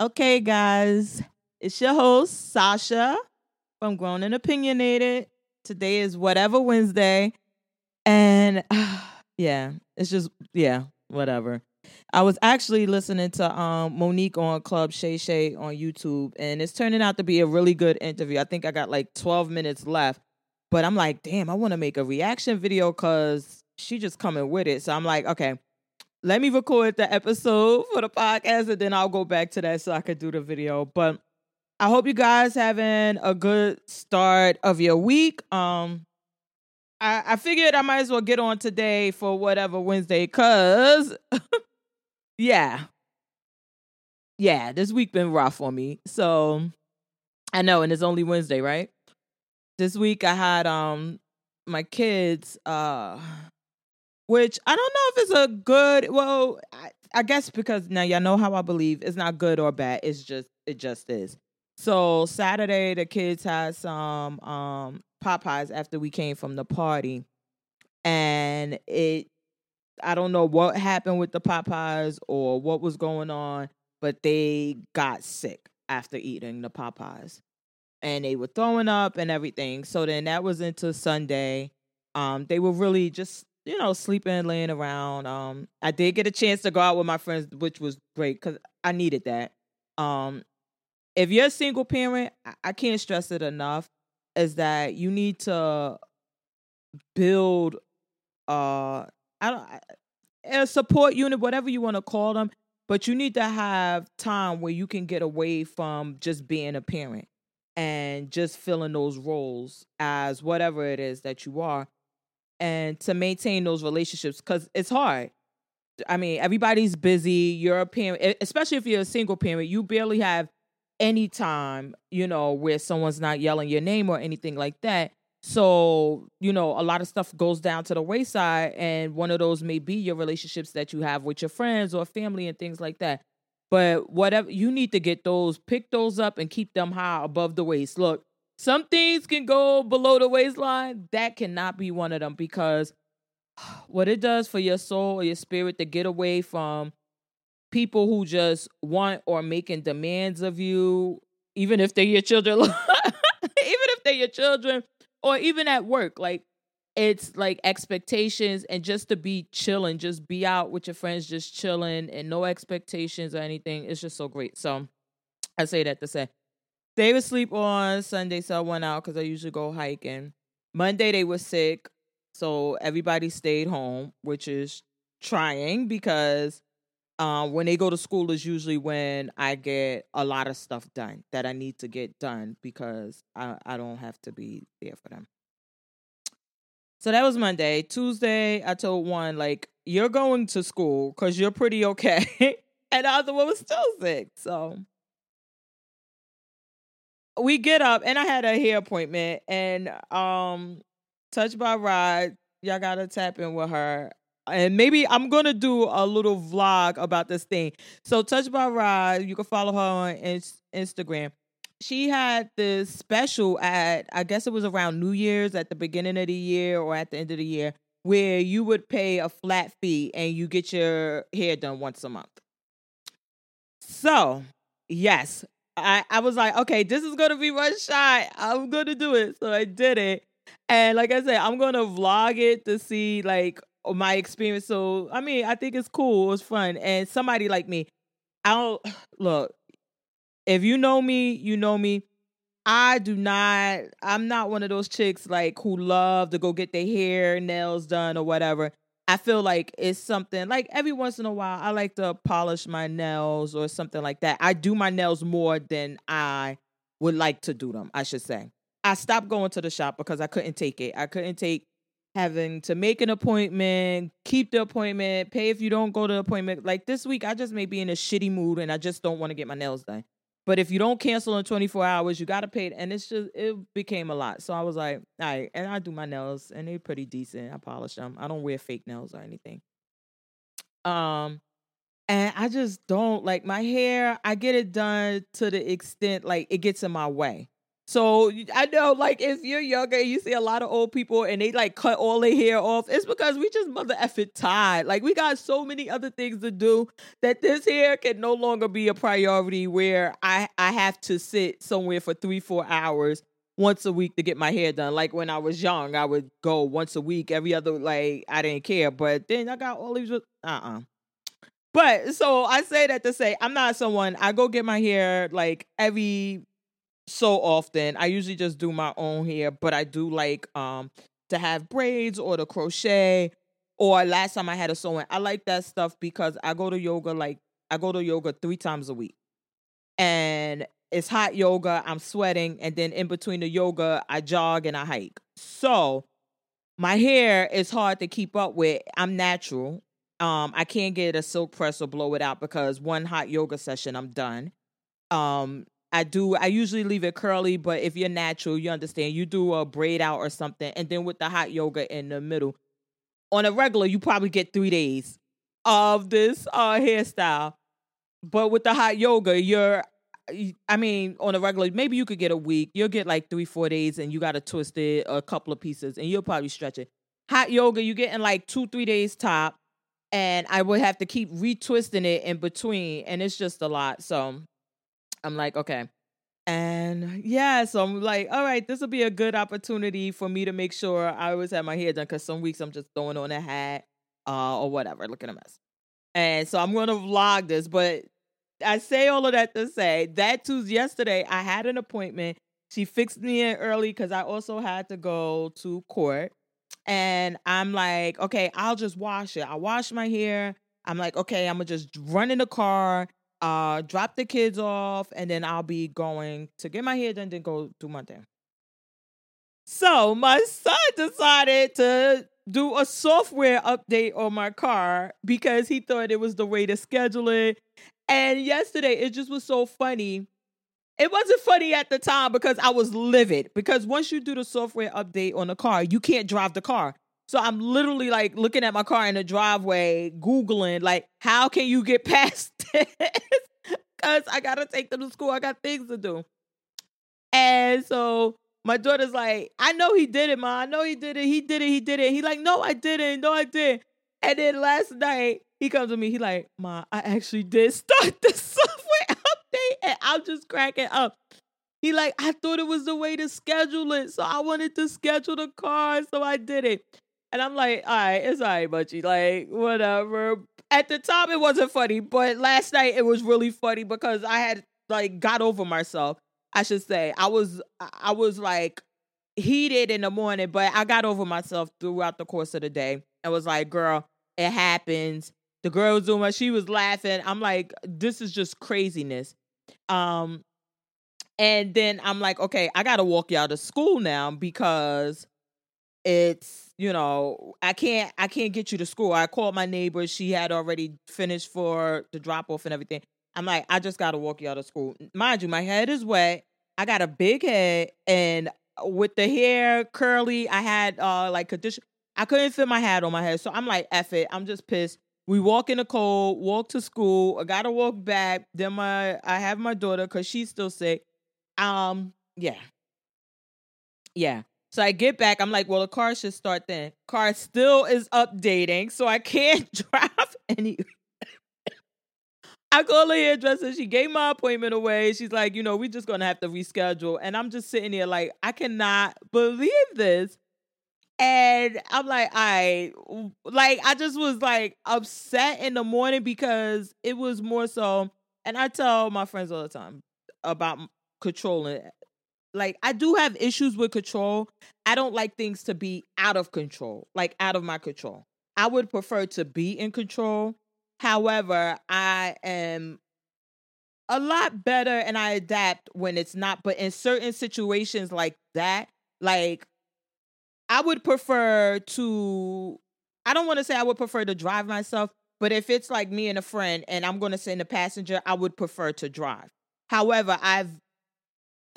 Okay, guys, it's your host, Sasha from Grown and Opinionated. Today is whatever Wednesday. And yeah, it's just, yeah, whatever. I was actually listening to um, Monique on Club Shay Shay on YouTube, and it's turning out to be a really good interview. I think I got like 12 minutes left, but I'm like, damn, I want to make a reaction video because she just coming with it. So I'm like, okay, let me record the episode for the podcast and then I'll go back to that so I could do the video. But I hope you guys having a good start of your week. Um I, I figured I might as well get on today for whatever Wednesday, cause yeah. Yeah, this week been rough for me. So I know, and it's only Wednesday, right? This week I had um my kids uh which I don't know if it's a good. Well, I, I guess because now y'all know how I believe it's not good or bad. It's just it just is. So Saturday the kids had some um Popeyes after we came from the party, and it I don't know what happened with the Popeyes or what was going on, but they got sick after eating the Popeyes. And they were throwing up and everything. So then that was into Sunday. Um, they were really just you know, sleeping, laying around. Um, I did get a chance to go out with my friends, which was great because I needed that. Um, if you're a single parent, I can't stress it enough, is that you need to build uh I don't a support unit, whatever you want to call them, but you need to have time where you can get away from just being a parent and just filling those roles as whatever it is that you are and to maintain those relationships because it's hard. I mean, everybody's busy. You're a parent, especially if you're a single parent, you barely have any time, you know, where someone's not yelling your name or anything like that. So, you know, a lot of stuff goes down to the wayside. And one of those may be your relationships that you have with your friends or family and things like that. But whatever, you need to get those, pick those up and keep them high above the waist. Look, some things can go below the waistline. That cannot be one of them because what it does for your soul or your spirit to get away from people who just want or making demands of you, even if they're your children, even if they're your children, or even at work. Like it's like expectations and just to be chilling, just be out with your friends, just chilling and no expectations or anything. It's just so great. So I say that to say they were asleep on Sunday, so I went out because I usually go hiking. Monday they were sick, so everybody stayed home, which is trying because um, when they go to school is usually when I get a lot of stuff done that I need to get done because I, I don't have to be there for them. So that was Monday. Tuesday, I told one, like, you're going to school because you're pretty okay. and the other one was still sick. So we get up and I had a hair appointment and um touched by Rod, y'all gotta tap in with her. And maybe I'm gonna do a little vlog about this thing. So touched by Rod, you can follow her on Instagram. She had this special at I guess it was around New Year's at the beginning of the year or at the end of the year where you would pay a flat fee and you get your hair done once a month. So, yes, I, I was like, okay, this is gonna be my shot. I'm gonna do it. So I did it. And like I said, I'm gonna vlog it to see like my experience. So I mean, I think it's cool. It was fun. And somebody like me, I don't look, if you know me, you know me. I do not, I'm not one of those chicks like who love to go get their hair, nails done or whatever. I feel like it's something like every once in a while I like to polish my nails or something like that. I do my nails more than I would like to do them, I should say. I stopped going to the shop because I couldn't take it. I couldn't take having to make an appointment, keep the appointment, pay if you don't go to the appointment. Like this week, I just may be in a shitty mood and I just don't want to get my nails done. But if you don't cancel in 24 hours, you got to pay. And it's just, it became a lot. So I was like, all right. And I do my nails and they're pretty decent. I polish them. I don't wear fake nails or anything. Um, and I just don't like my hair. I get it done to the extent like it gets in my way. So I know, like, if you're younger, you see a lot of old people and they like cut all their hair off. It's because we just mother effing tired. Like, we got so many other things to do that this hair can no longer be a priority. Where I I have to sit somewhere for three four hours once a week to get my hair done. Like when I was young, I would go once a week, every other like I didn't care. But then I got all these uh uh-uh. uh But so I say that to say I'm not someone I go get my hair like every so often. I usually just do my own hair, but I do like um to have braids or to crochet. Or last time I had a sew-in. I like that stuff because I go to yoga like I go to yoga three times a week. And it's hot yoga, I'm sweating, and then in between the yoga, I jog and I hike. So my hair is hard to keep up with. I'm natural. Um, I can't get a silk press or blow it out because one hot yoga session, I'm done. Um, I do. I usually leave it curly, but if you're natural, you understand. You do a braid out or something, and then with the hot yoga in the middle, on a regular, you probably get three days of this uh, hairstyle. But with the hot yoga, you're. I mean, on a regular, maybe you could get a week. You'll get like three, four days, and you got to twist it a couple of pieces, and you'll probably stretch it. Hot yoga, you get in like two, three days top, and I would have to keep retwisting it in between, and it's just a lot. So I'm like, okay. And yeah, so I'm like, all right, this will be a good opportunity for me to make sure I always have my hair done because some weeks I'm just throwing on a hat uh, or whatever, looking a mess. And so I'm going to vlog this, but I say all of that to say that Tuesday, yesterday, I had an appointment. She fixed me in early because I also had to go to court. And I'm like, okay, I'll just wash it. I wash my hair. I'm like, okay, I'm gonna just run in the car uh drop the kids off and then I'll be going to get my hair done then go do my thing. So my son decided to do a software update on my car because he thought it was the way to schedule it. And yesterday it just was so funny. It wasn't funny at the time because I was livid because once you do the software update on the car, you can't drive the car. So I'm literally like looking at my car in the driveway, Googling, like, how can you get past this? Because I got to take them to school. I got things to do. And so my daughter's like, I know he did it, ma. I know he did it. He did it. He did it. He like, no, I didn't. No, I did. And then last night, he comes to me. He like, ma, I actually did start the software update. And I'm just cracking up. He like, I thought it was the way to schedule it. So I wanted to schedule the car. So I did it. And I'm like, all right, it's all right, Munchie. Like, whatever. At the time, it wasn't funny, but last night it was really funny because I had like got over myself. I should say I was I was like heated in the morning, but I got over myself throughout the course of the day. and was like, girl, it happens. The girl was doing what she was laughing. I'm like, this is just craziness. Um, and then I'm like, okay, I gotta walk y'all to school now because it's you know, I can't I can't get you to school. I called my neighbor. She had already finished for the drop off and everything. I'm like, I just gotta walk you out of school. Mind you, my head is wet. I got a big head and with the hair curly, I had uh like condition I couldn't fit my hat on my head. So I'm like, F it. I'm just pissed. We walk in the cold, walk to school. I gotta walk back. Then my I have my daughter because she's still sick. Um, yeah. Yeah. So I get back. I'm like, well, the car should start then. Car still is updating, so I can't drive any. I call the hairdresser. She gave my appointment away. She's like, you know, we're just gonna have to reschedule. And I'm just sitting there like, I cannot believe this. And I'm like, I like, I just was like upset in the morning because it was more so. And I tell my friends all the time about controlling like I do have issues with control. I don't like things to be out of control, like out of my control. I would prefer to be in control. However, I am a lot better and I adapt when it's not. But in certain situations like that, like I would prefer to, I don't want to say I would prefer to drive myself, but if it's like me and a friend and I'm going to send a passenger, I would prefer to drive. However, I've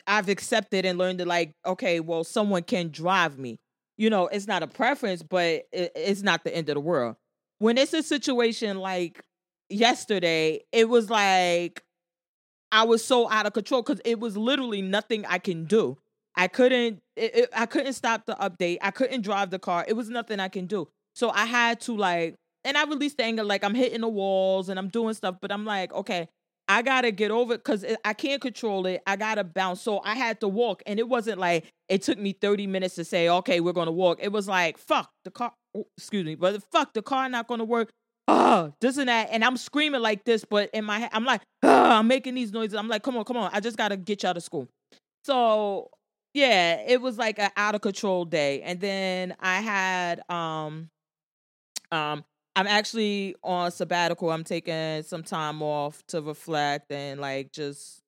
I've accepted and learned to like, okay, well, someone can drive me. You know, it's not a preference, but it, it's not the end of the world. When it's a situation like yesterday, it was like I was so out of control because it was literally nothing I can do. I couldn't it, it, I couldn't stop the update. I couldn't drive the car. It was nothing I can do. So I had to like and I released the anger like I'm hitting the walls and I'm doing stuff, but I'm like, okay, I gotta get over it because I can't control it. I gotta bounce. So I had to walk, and it wasn't like it took me 30 minutes to say, okay, we're gonna walk. It was like, fuck the car. Oh, excuse me, but fuck the car not gonna work. Oh, this and that, and I'm screaming like this, but in my head, I'm like, oh, I'm making these noises. I'm like, come on, come on, I just gotta get you out of school. So yeah, it was like an out of control day, and then I had um um I'm actually on sabbatical. I'm taking some time off to reflect and like just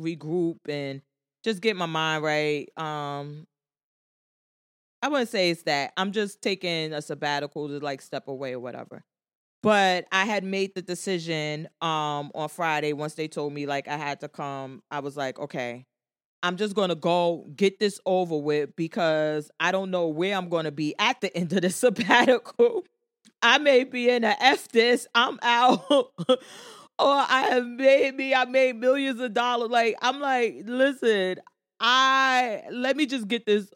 regroup and just get my mind right. Um I wouldn't say it's that. I'm just taking a sabbatical to like step away or whatever. But I had made the decision um on Friday once they told me like I had to come. I was like, okay, I'm just going to go get this over with because I don't know where I'm going to be at the end of the sabbatical. I may be in a F this, I'm out. or I have maybe I made millions of dollars. Like I'm like, listen, I let me just get this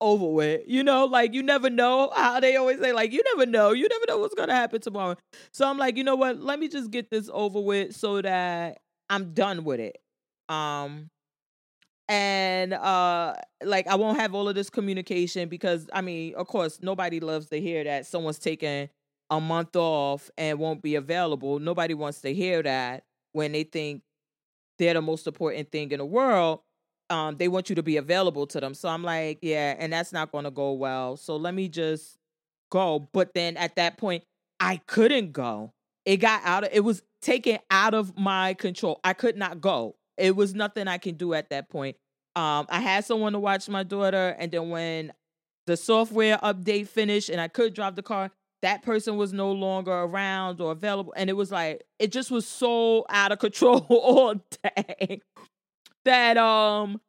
over with. You know, like you never know how they always say, like, you never know. You never know what's gonna happen tomorrow. So I'm like, you know what? Let me just get this over with so that I'm done with it. Um and uh like I won't have all of this communication because I mean, of course, nobody loves to hear that someone's taking a month off and won't be available. Nobody wants to hear that when they think they're the most important thing in the world. Um, they want you to be available to them. So I'm like, yeah, and that's not going to go well. So let me just go. But then at that point, I couldn't go. It got out of it was taken out of my control. I could not go. It was nothing I can do at that point. Um, I had someone to watch my daughter, and then when the software update finished and I could drive the car, that person was no longer around or available. And it was like, it just was so out of control all day that um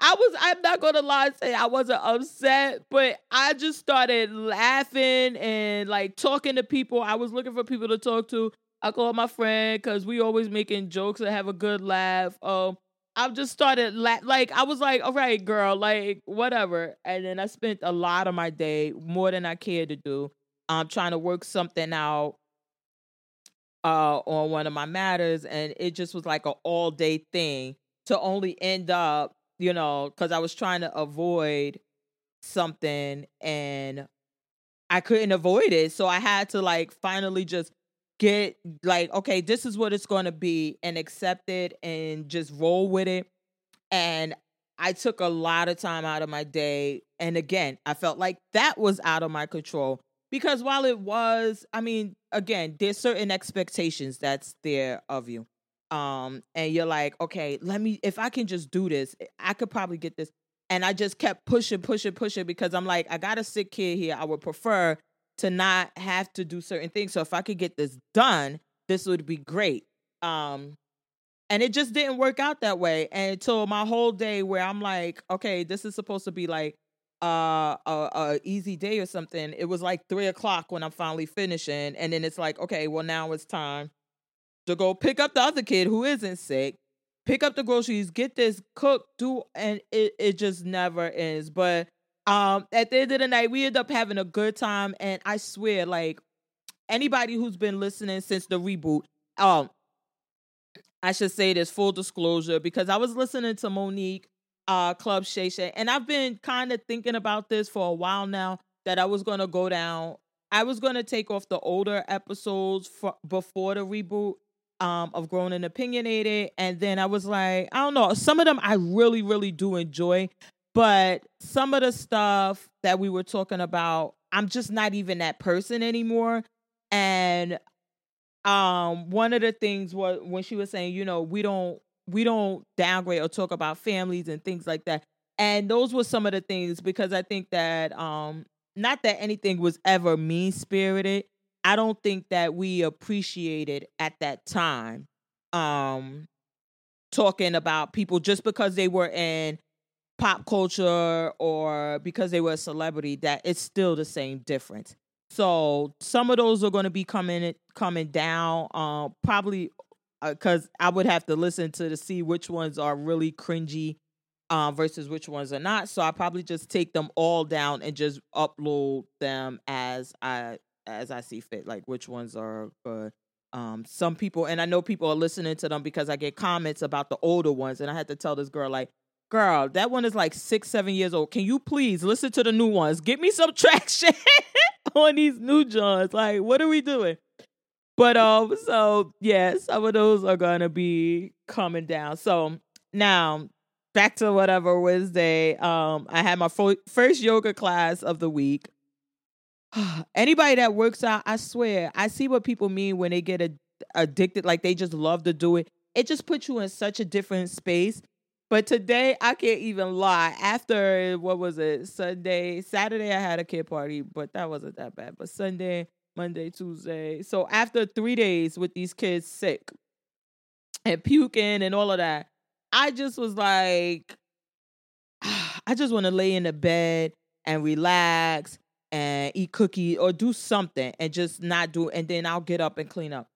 I was I'm not gonna lie and say I wasn't upset, but I just started laughing and like talking to people. I was looking for people to talk to. I called my friend because we always making jokes and have a good laugh. Um I just started la- like I was like, all right, girl, like whatever. And then I spent a lot of my day more than I cared to do I'm trying to work something out uh on one of my matters and it just was like an all day thing to only end up you know because i was trying to avoid something and i couldn't avoid it so i had to like finally just get like okay this is what it's going to be and accept it and just roll with it and i took a lot of time out of my day and again i felt like that was out of my control because while it was i mean again there's certain expectations that's there of you. Um and you're like okay let me if i can just do this eh, i could probably get this. And i just kept pushing pushing pushing because i'm like i got a sick kid here. I would prefer to not have to do certain things. So if i could get this done this would be great. Um and it just didn't work out that way until my whole day where i'm like okay this is supposed to be like uh a, a easy day or something it was like three o'clock when i'm finally finishing and then it's like okay well now it's time to go pick up the other kid who isn't sick pick up the groceries get this cook do and it, it just never ends but um at the end of the night we end up having a good time and i swear like anybody who's been listening since the reboot um i should say this full disclosure because i was listening to monique uh, Club Shay Shay. And I've been kind of thinking about this for a while now that I was going to go down. I was going to take off the older episodes for, before the reboot um, of Grown and Opinionated. And then I was like, I don't know. Some of them I really, really do enjoy. But some of the stuff that we were talking about, I'm just not even that person anymore. And um one of the things was when she was saying, you know, we don't we don't downgrade or talk about families and things like that. And those were some of the things because I think that um not that anything was ever mean spirited. I don't think that we appreciated at that time um talking about people just because they were in pop culture or because they were a celebrity that it's still the same difference. So some of those are going to be coming coming down um probably because uh, I would have to listen to to see which ones are really cringy um, versus which ones are not. So I probably just take them all down and just upload them as I as I see fit, like which ones are good. Um, some people, and I know people are listening to them because I get comments about the older ones, and I had to tell this girl like, "Girl, that one is like six, seven years old. Can you please listen to the new ones? Get me some traction on these new Johns. Like, what are we doing?" But um, so yeah, some of those are gonna be coming down. So now back to whatever Wednesday. Um, I had my fo- first yoga class of the week. Anybody that works out, I swear, I see what people mean when they get a- addicted, like they just love to do it. It just puts you in such a different space. But today, I can't even lie. After what was it? Sunday, Saturday, I had a kid party, but that wasn't that bad. But Sunday, Monday, Tuesday. So after three days with these kids sick and puking and all of that, I just was like, I just want to lay in the bed and relax and eat cookie or do something and just not do and then I'll get up and clean up.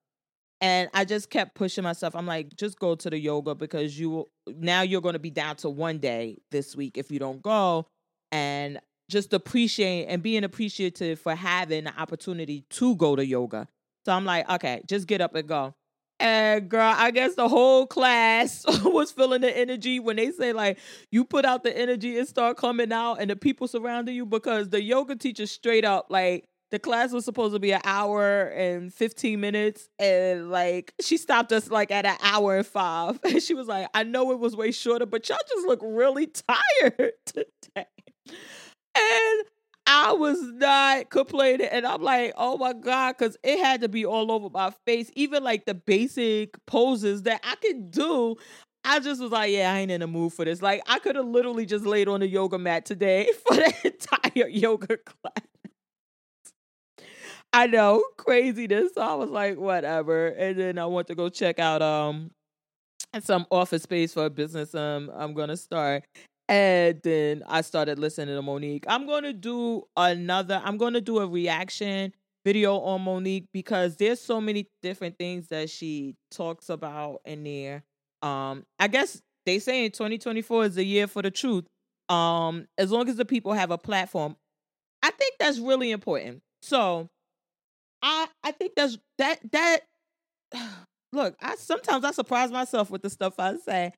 And I just kept pushing myself. I'm like, just go to the yoga because you will, now you're going to be down to one day this week if you don't go. And just appreciate and being appreciative for having the opportunity to go to yoga. So I'm like, okay, just get up and go. And girl, I guess the whole class was feeling the energy when they say like you put out the energy and start coming out and the people surrounding you because the yoga teacher straight up like the class was supposed to be an hour and 15 minutes and like she stopped us like at an hour and five and she was like i know it was way shorter but y'all just look really tired today and I was not complaining. And I'm like, oh my God, because it had to be all over my face. Even like the basic poses that I could do. I just was like, yeah, I ain't in the mood for this. Like, I could have literally just laid on the yoga mat today for the entire yoga class. I know, craziness. So I was like, whatever. And then I went to go check out um some office space for a business um I'm gonna start. And then I started listening to Monique. I'm going to do another, I'm going to do a reaction video on Monique because there's so many different things that she talks about in there. Um, I guess they say in 2024 is the year for the truth. Um, as long as the people have a platform, I think that's really important. So I I think that's that that look, I sometimes I surprise myself with the stuff I say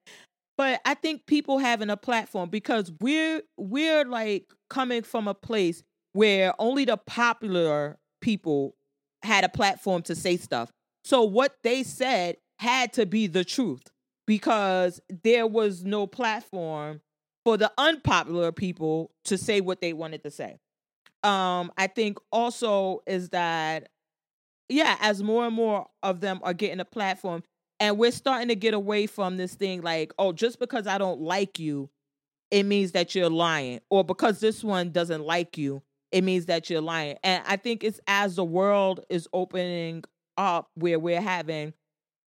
but I think people having a platform because we're we're like coming from a place where only the popular people had a platform to say stuff. So what they said had to be the truth because there was no platform for the unpopular people to say what they wanted to say. Um I think also is that yeah, as more and more of them are getting a platform, and we're starting to get away from this thing like, oh, just because I don't like you, it means that you're lying. Or because this one doesn't like you, it means that you're lying. And I think it's as the world is opening up where we're having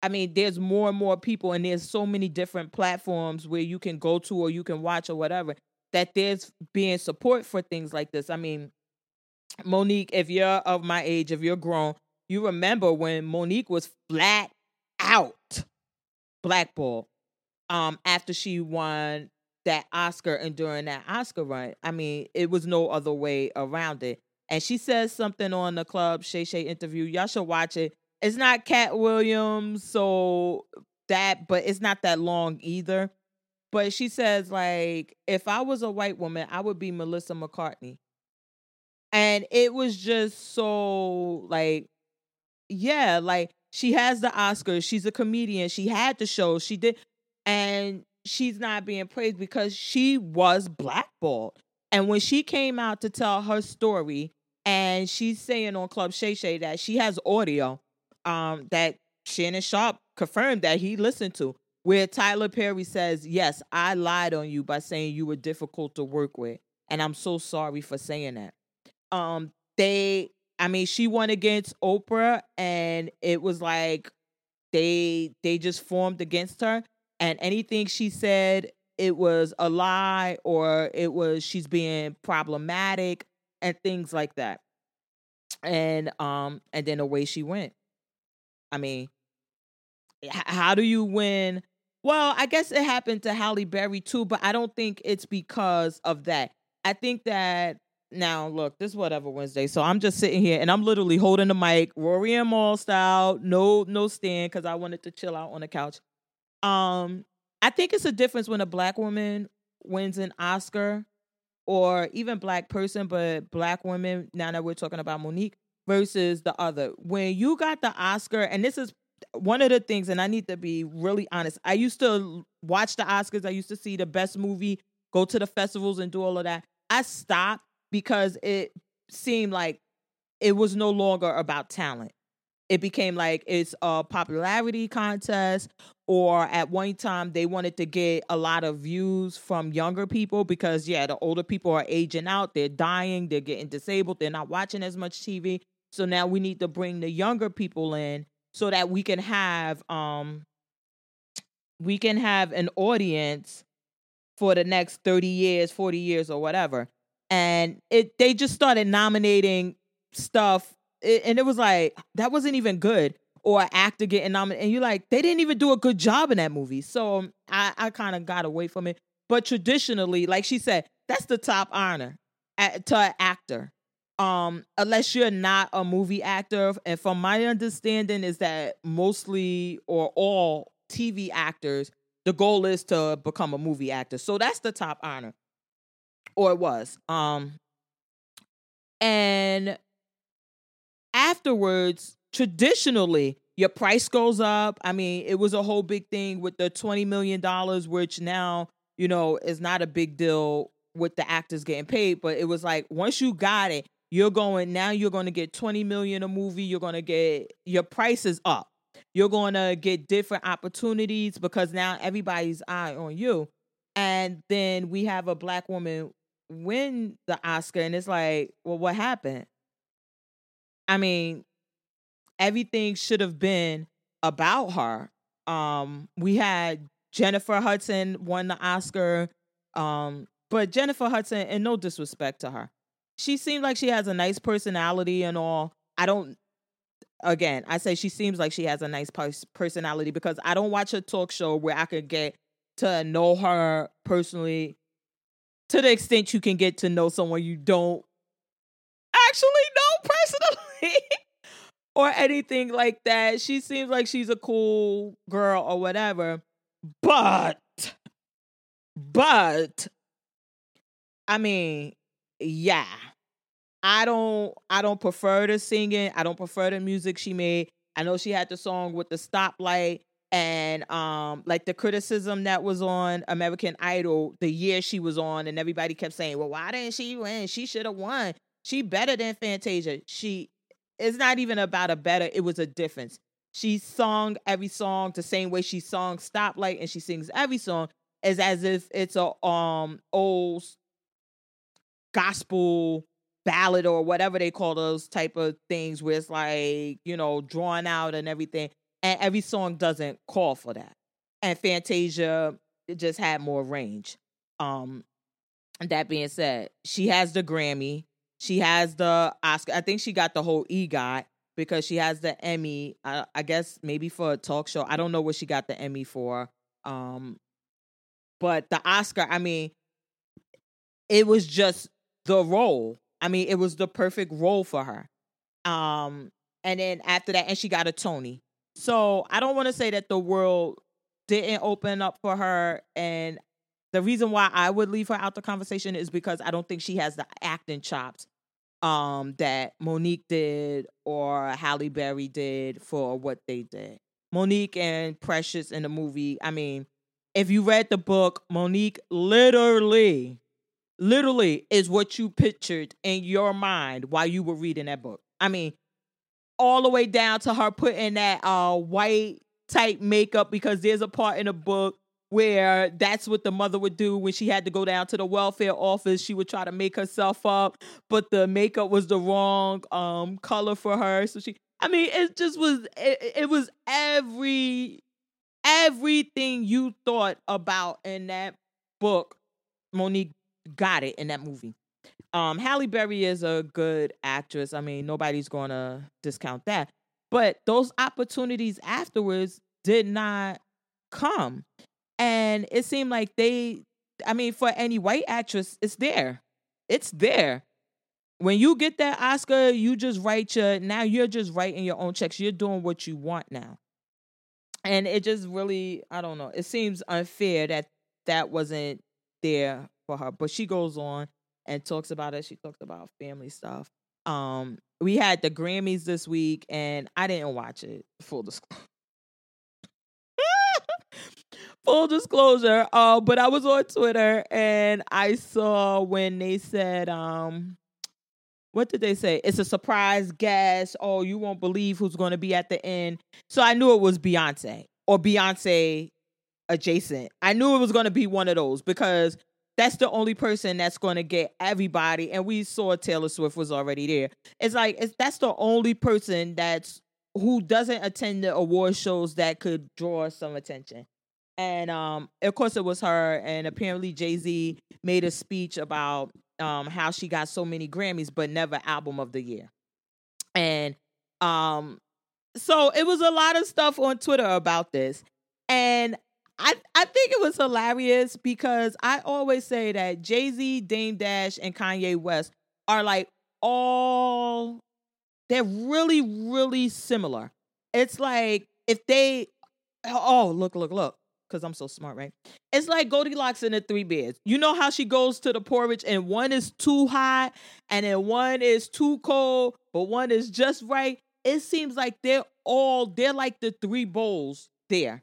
I mean, there's more and more people, and there's so many different platforms where you can go to or you can watch or whatever, that there's being support for things like this. I mean, Monique, if you're of my age, if you're grown, you remember when Monique was flat out blackball um after she won that Oscar and during that Oscar run. I mean, it was no other way around it. And she says something on the club Shay Shay interview. Y'all should watch it. It's not Katt Williams, so that, but it's not that long either. But she says, like, if I was a white woman, I would be Melissa McCarthy. And it was just so like, yeah, like she has the Oscars. She's a comedian. She had the show. She did, and she's not being praised because she was blackballed. And when she came out to tell her story, and she's saying on Club Shay Shay that she has audio um, that Shannon Sharpe confirmed that he listened to, where Tyler Perry says, Yes, I lied on you by saying you were difficult to work with. And I'm so sorry for saying that. Um, they I mean, she won against Oprah, and it was like they they just formed against her, and anything she said, it was a lie or it was she's being problematic and things like that. And um, and then away she went. I mean, how do you win Well, I guess it happened to Halle Berry too, but I don't think it's because of that. I think that now look, this is whatever Wednesday. So I'm just sitting here and I'm literally holding the mic, Rory and Mal style, no no stand because I wanted to chill out on the couch. Um, I think it's a difference when a black woman wins an Oscar or even black person, but black women, now that we're talking about Mo'Nique versus the other. When you got the Oscar, and this is one of the things, and I need to be really honest. I used to watch the Oscars, I used to see the best movie, go to the festivals and do all of that. I stopped because it seemed like it was no longer about talent. It became like it's a popularity contest, or at one time they wanted to get a lot of views from younger people because, yeah, the older people are aging out, they're dying, they're getting disabled, they're not watching as much TV. So now we need to bring the younger people in so that we can have um we can have an audience for the next 30 years, 40 years or whatever and it they just started nominating stuff and it was like that wasn't even good or an actor getting nominated and you're like they didn't even do a good job in that movie. So um, i i kind of got away from it. But traditionally like she said that's the top honor at, to an actor. Um unless you're not a movie actor and from my understanding is that mostly or all tv actors the goal is to become a movie actor. So that's the top honor or it was. Um, and afterwards, traditionally, your price goes up. I mean, it was a whole big thing with the $20 million, which now, you know, is not a big deal with the actors getting paid. But it was like, once you got it, you're going, now you're going to get 20 million a movie. You're going to get, your price is up. You're going to get different opportunities because now everybody's eye on you. And then we have a black woman win the Oscar, and it's like, well, what happened? I mean, everything should have been about her. Um, we had Jennifer Hudson won the Oscar, um, but Jennifer Hudson, and no disrespect to her, she seemed like she has a nice personality and all. I don't. Again, I say she seems like she has a nice personality because I don't watch a talk show where I could get to know her personally to the extent you can get to know someone you don't actually know personally or anything like that. She seems like she's a cool girl or whatever. But, but, I mean, yeah. I don't I don't prefer the singing. I don't prefer the music she made. I know she had the song with the Spotlight and um like the criticism that was on American Idol the year she was on and everybody kept saying, "Well, why didn't she win? She should have won. She better than Fantasia." She it's not even about a better, it was a difference. She sung every song the same way she sung Spotlight and she sings every song is as if it's a um old gospel ballad or whatever they call those type of things where it's like, you know, drawn out and everything and every song doesn't call for that. And Fantasia just had more range. Um, that being said, she has the Grammy, she has the Oscar. I think she got the whole EGOT because she has the Emmy. I, I guess maybe for a talk show. I don't know what she got the Emmy for. Um, but the Oscar, I mean, it was just the role. I mean, it was the perfect role for her. Um, and then after that, and she got a Tony. So I don't want to say that the world didn't open up for her. And the reason why I would leave her out the conversation is because I don't think she has the acting chops um, that Mo'Nique did or Halle Berry did for what they did. Mo'Nique and Precious in the movie. I mean, if you read the book, Mo'Nique literally, literally is what you pictured in your mind while you were reading that book. I mean, all the way down to her putting that uh white type makeup because there's a part in the book where that's what the mother would do when she had to go down to the welfare office. She would try to make herself up but the makeup was the wrong um color for her. So she i mean it just was it, it was every everything you thought about in that book mo'nique got it in that movie um, Halle Berry is a good actress. I mean, nobody's going to discount that. But those opportunities afterwards did not come. And it seemed like they, I mean, for any white actress, it's there. It's there. When you get that Oscar, you just write your, now you're just writing your own checks. You're doing what you want now. And it just really, I don't know, it seems unfair that that wasn't there for her. But she goes on and talks about it. She talks about family stuff. Um, we had the Grammys this week, and I didn't watch it. Full disclosure. Full disclosure. Uh, but I was on Twitter and I saw when they said, um, what did they say? It's a surprise guest. Oh, you won't believe who's going to be at the end. So I knew it was Beyonce or Beyonce adjacent. I knew it was going to be one of those because that's the only person that's going to get everybody. And we saw Taylor Swift was already there. It's like it's, that's the only person that's who doesn't attend the award shows that could draw some attention. And um, of course, it was her. And apparently, Jay Z made a speech about um, how she got so many Grammys, but never album of the year. And um, so it was a lot of stuff on Twitter about this. And I, I think it was hilarious because I always say that Jay Z, Dame Dash, and Kanye West are like all, they're really, really similar. It's like if they, oh, look, look, look, because I'm so smart, right? It's like Goldilocks and the Three Bears. You know how she goes to the porridge and one is too hot and then one is too cold, but one is just right. It seems like they're all, they're like the three bowls there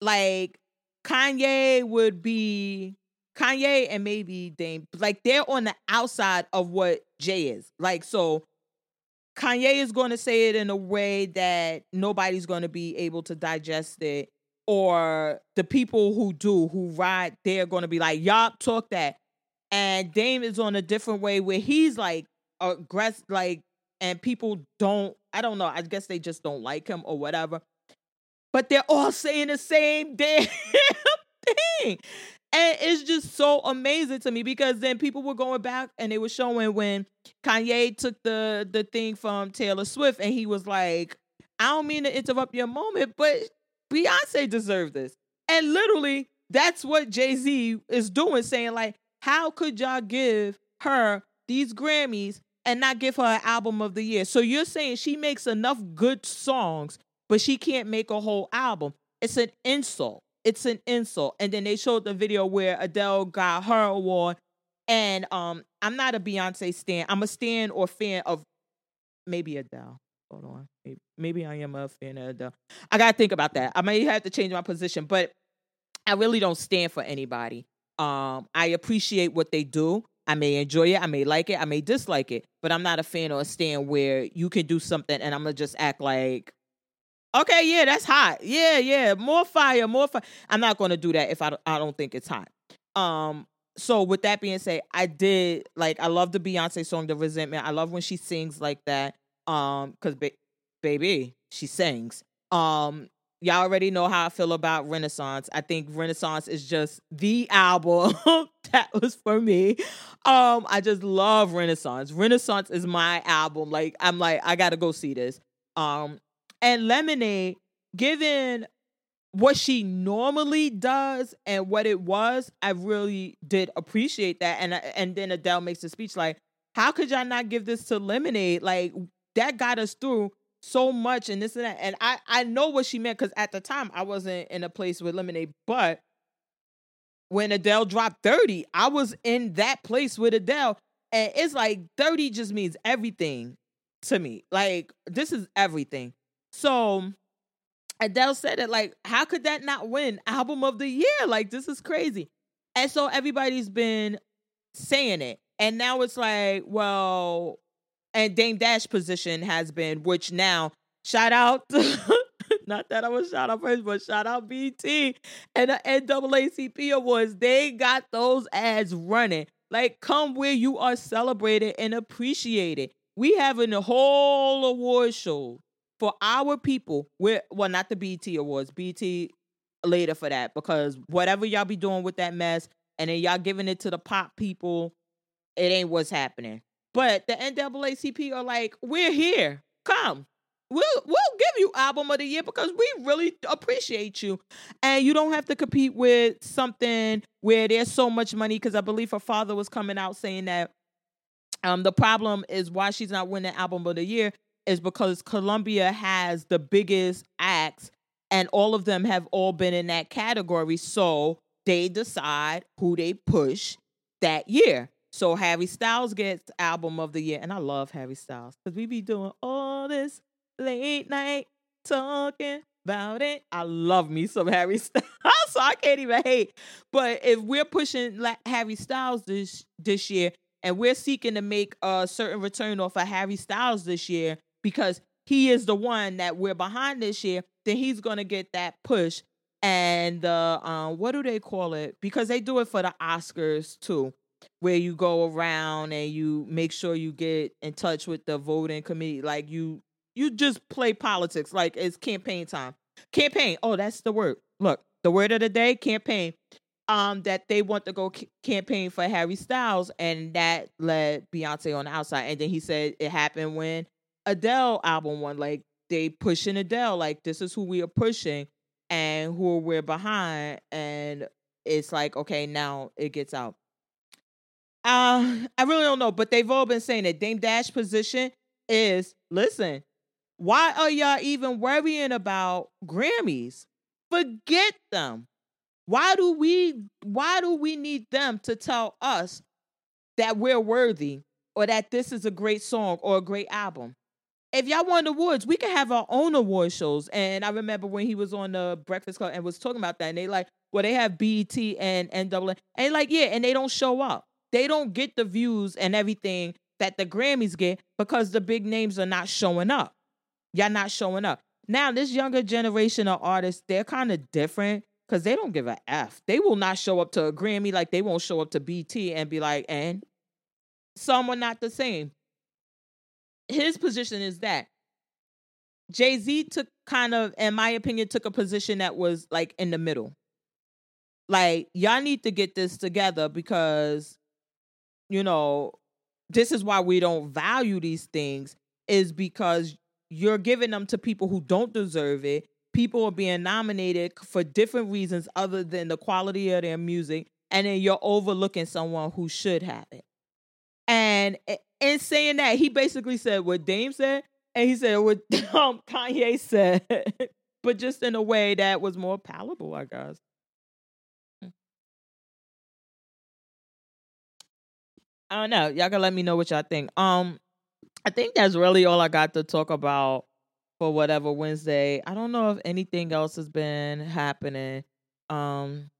like Kanye would be Kanye and maybe Dame, like they're on the outside of what Jay is. Like, so Kanye is going to say it in a way that nobody's going to be able to digest it. Or the people who do, who ride, they're going to be like, y'all talk that. And Dame is on a different way where he's like aggressive, like, and people don't, I don't know, I guess they just don't like him or whatever but they're all saying the same damn thing. And it's just so amazing to me because then people were going back and they were showing when Kanye took the the thing from Taylor Swift and he was like, I don't mean to interrupt your moment, but Beyonce deserved this. And literally, that's what Jay-Z is doing, saying, like, how could y'all give her these Grammys and not give her an album of the year? So you're saying she makes enough good songs but she can't make a whole album. It's an insult. It's an insult. And then they showed the video where Adele got her award. And um, I'm not a Beyonce stan. I'm a stan or fan of maybe Adele. Hold on. Maybe, maybe I am a fan of Adele. I gotta think about that. I may have to change my position, but I really don't stand for anybody. Um, I appreciate what they do. I may enjoy it, I may like it, I may dislike it, but I'm not a fan or a stand where you can do something and I'm gonna just act like Okay, yeah, that's hot. Yeah, yeah, more fire, more fire. I'm not going to do that if I I don't think it's hot. Um, so with that being said, I did like I love the Beyonce song, "The Resentment." I love when she sings like that. Um, because ba- baby, she sings. Um, y'all already know how I feel about Renaissance. I think Renaissance is just the album that was for me. Um, I just love Renaissance. Renaissance is my album. Like I'm like I got to go see this. Um, and Lemonade, given what she normally does and what it was, I really did appreciate that. And uh, and then Adele makes a speech like, "How could y'all not give this to Lemonade? Like that got us through so much and this and that." And I I know what she meant because at the time I wasn't in a place with Lemonade, but when Adele dropped 30, I was in that place with Adele. And it's like 30 just means everything to me. Like, this is everything. So Adele said it like, how could that not win album of the year? Like, this is crazy. And so everybody's been saying it. And now it's like, well, and Dame Dash position has been, which now shout out not that I was shout out first, but shout out BET and the NAACP awards. They got those ads running. Like, come where you are celebrated and appreciated. We having a whole award show for our people, we're well, not the BET Awards, BET later for that because whatever y'all be doing with that mess, and then y'all giving it to the pop people, it ain't what's happening. But the NAACP are like, we're here, come. we'll we'll give you album of the year because we really appreciate you, and you don't have to compete with something where there's so much money. Because I believe her father was coming out saying that um the problem is why she's not winning album of the year is because Columbia has the biggest acts, and all of them have all been in that category. So they decide who they push that year. So Harry Styles gets album of the year, and I love Harry Styles because we be doing all this late night talking about it. I love me some Harry Styles, so I can't even hate. But if we're pushing Harry Styles this this year, and we're seeking to make a certain return off of Harry Styles this year because he is the one that we're behind this year, then he's gonna get that push. And the um, what do they call it? Because they do it for the Oscars too where you go around and you make sure you get in touch with the voting committee like you you just play politics like it's campaign time campaign oh that's the word look the word of the day campaign um that they want to go c- campaign for harry styles and that led beyonce on the outside and then he said it happened when adele album won. like they pushing adele like this is who we are pushing and who we're behind and it's like okay now it gets out uh, I really don't know, but they've all been saying that Dame Dash position is listen, why are y'all even worrying about Grammys? Forget them. Why do we why do we need them to tell us that we're worthy or that this is a great song or a great album? If y'all want awards, we can have our own award shows. And I remember when he was on the Breakfast Club and was talking about that, and they like, well, they have BET and NAA, and like, yeah, and they don't show up they don't get the views and everything that the Grammys get because the big names are not showing up. Y'all not showing up. Now, this younger generation of artists, they're kind of different because they don't give a F. They will not show up to a Grammy like they won't show up to BET and be like, and some are not the same. His position is that Jay Z took kind of, in my opinion, took a position that was like in the middle. Like, y'all need to get this together because you know, this is why we don't value these things is because you're giving them to people who don't deserve it. People are being nominated for different reasons other than the quality of their music, and then you're overlooking someone who should have it. And eh, in saying that, he basically said what Dame said, and he said what um, Kanye said, but just in a way that was more palatable, I guess. I don't know. Y'all can let me know what y'all think. Um, I think that's really all I got to talk about for whatever Wednesday. I don't know if anything else has been happening. Um,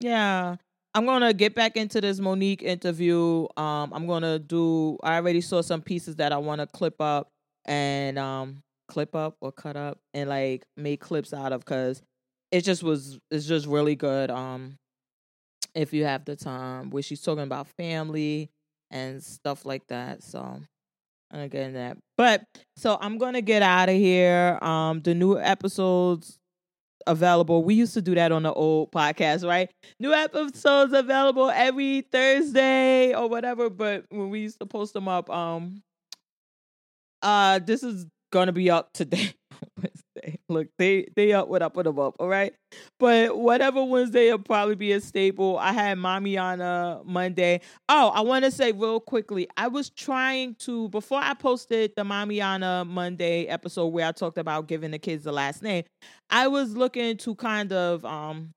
yeah, I'm gonna get back into this Mo'Nique interview. Um, I'm gonna do. I already saw some pieces that I want to clip up and um clip up or cut up and like make clips out of because it just was. It's just really good. Um, if you have the time, where she's talking about family and stuff like that. So I'm gonna get in that. But so I'm gonna get out of here. Um the new episodes available. We used to do that on the old podcast, right? New episodes available every Thursday or whatever, but when we used to post them up, um uh this is gonna be up today. Look, they they up what I put them up, all right. But whatever Wednesday will probably be a staple. I had mommy on a Monday. Oh, I want to say real quickly, I was trying to before I posted the mommy on a Monday episode where I talked about giving the kids the last name. I was looking to kind of um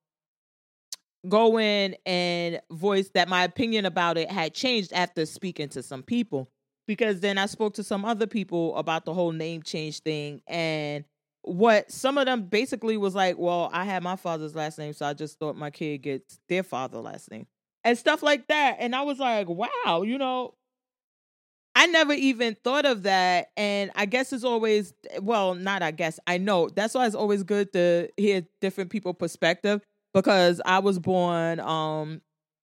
go in and voice that my opinion about it had changed after speaking to some people because then I spoke to some other people about the whole name change thing and what some of them basically was like, well, I had my father's last name, so I just thought my kid gets their father last name and stuff like that. And I was like, wow, you know, I never even thought of that. And I guess it's always, well, not I guess, I know. That's why it's always good to hear different people' perspective because I was born, um,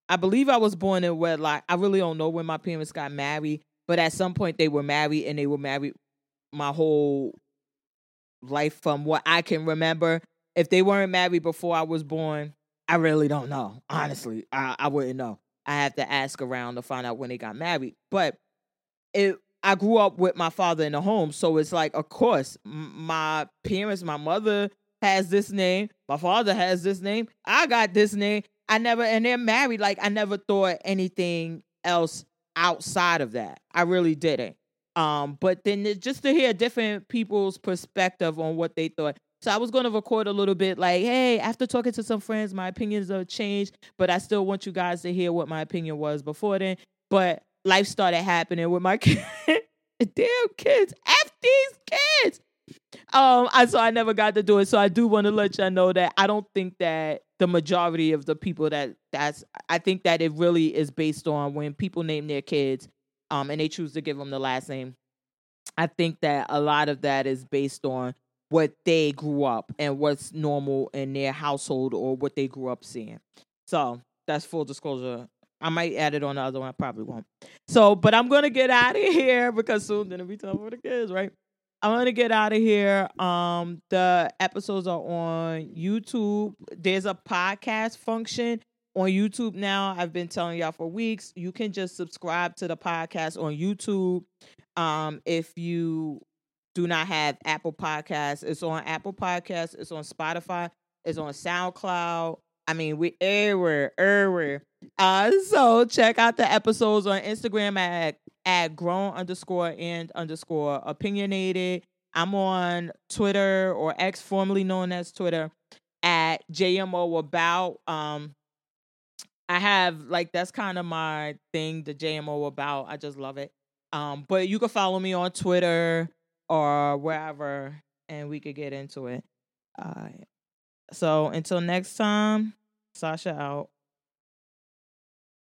I believe I was born in wedlock. I really don't know when my parents got married, but at some point they were married and they were married my whole life from what I can remember. If they weren't married before I was born, I really don't know. Honestly, I, I wouldn't know. I have to ask around to find out when they got married. But it I grew up with my father in the home, so it's like, of course, my parents, my mother has this name, my father has this name, I got this name. I never, and they're married. Like I never thought anything else outside of that. I really didn't. Um, but then just to hear different people's perspective on what they thought. So I was going to record a little bit like, hey, after talking to some friends, my opinions have changed, but I still want you guys to hear what my opinion was before then. But life started happening with my kids. Damn kids, F these kids. Um, I so I never got to do it. So I do want to let y'all know that I don't think that the majority of the people that that's I think that it really is based on when people name their kids, um, and they choose to give them the last name. I think that a lot of that is based on what they grew up and what's normal in their household or what they grew up seeing. So that's full disclosure. I might add it on the other one. I probably won't. So, but I'm gonna get out of here because soon then it'll be time for the kids, right? I'm gonna get out of here. Um, the episodes are on YouTube. There's a podcast function on YouTube now. I've been telling y'all for weeks. You can just subscribe to the podcast on YouTube. Um, if you do not have Apple Podcasts, it's on Apple Podcasts, it's on Spotify, it's on SoundCloud. I mean, we everywhere, everywhere. Uh, so check out the episodes on Instagram at at grown underscore and underscore opinionated. I'm on Twitter or X, formerly known as Twitter, at JMO about. Um, I have like that's kind of my thing, the JMO about. I just love it. Um, but you can follow me on Twitter or wherever, and we could get into it. Uh, so until next time, Sasha out.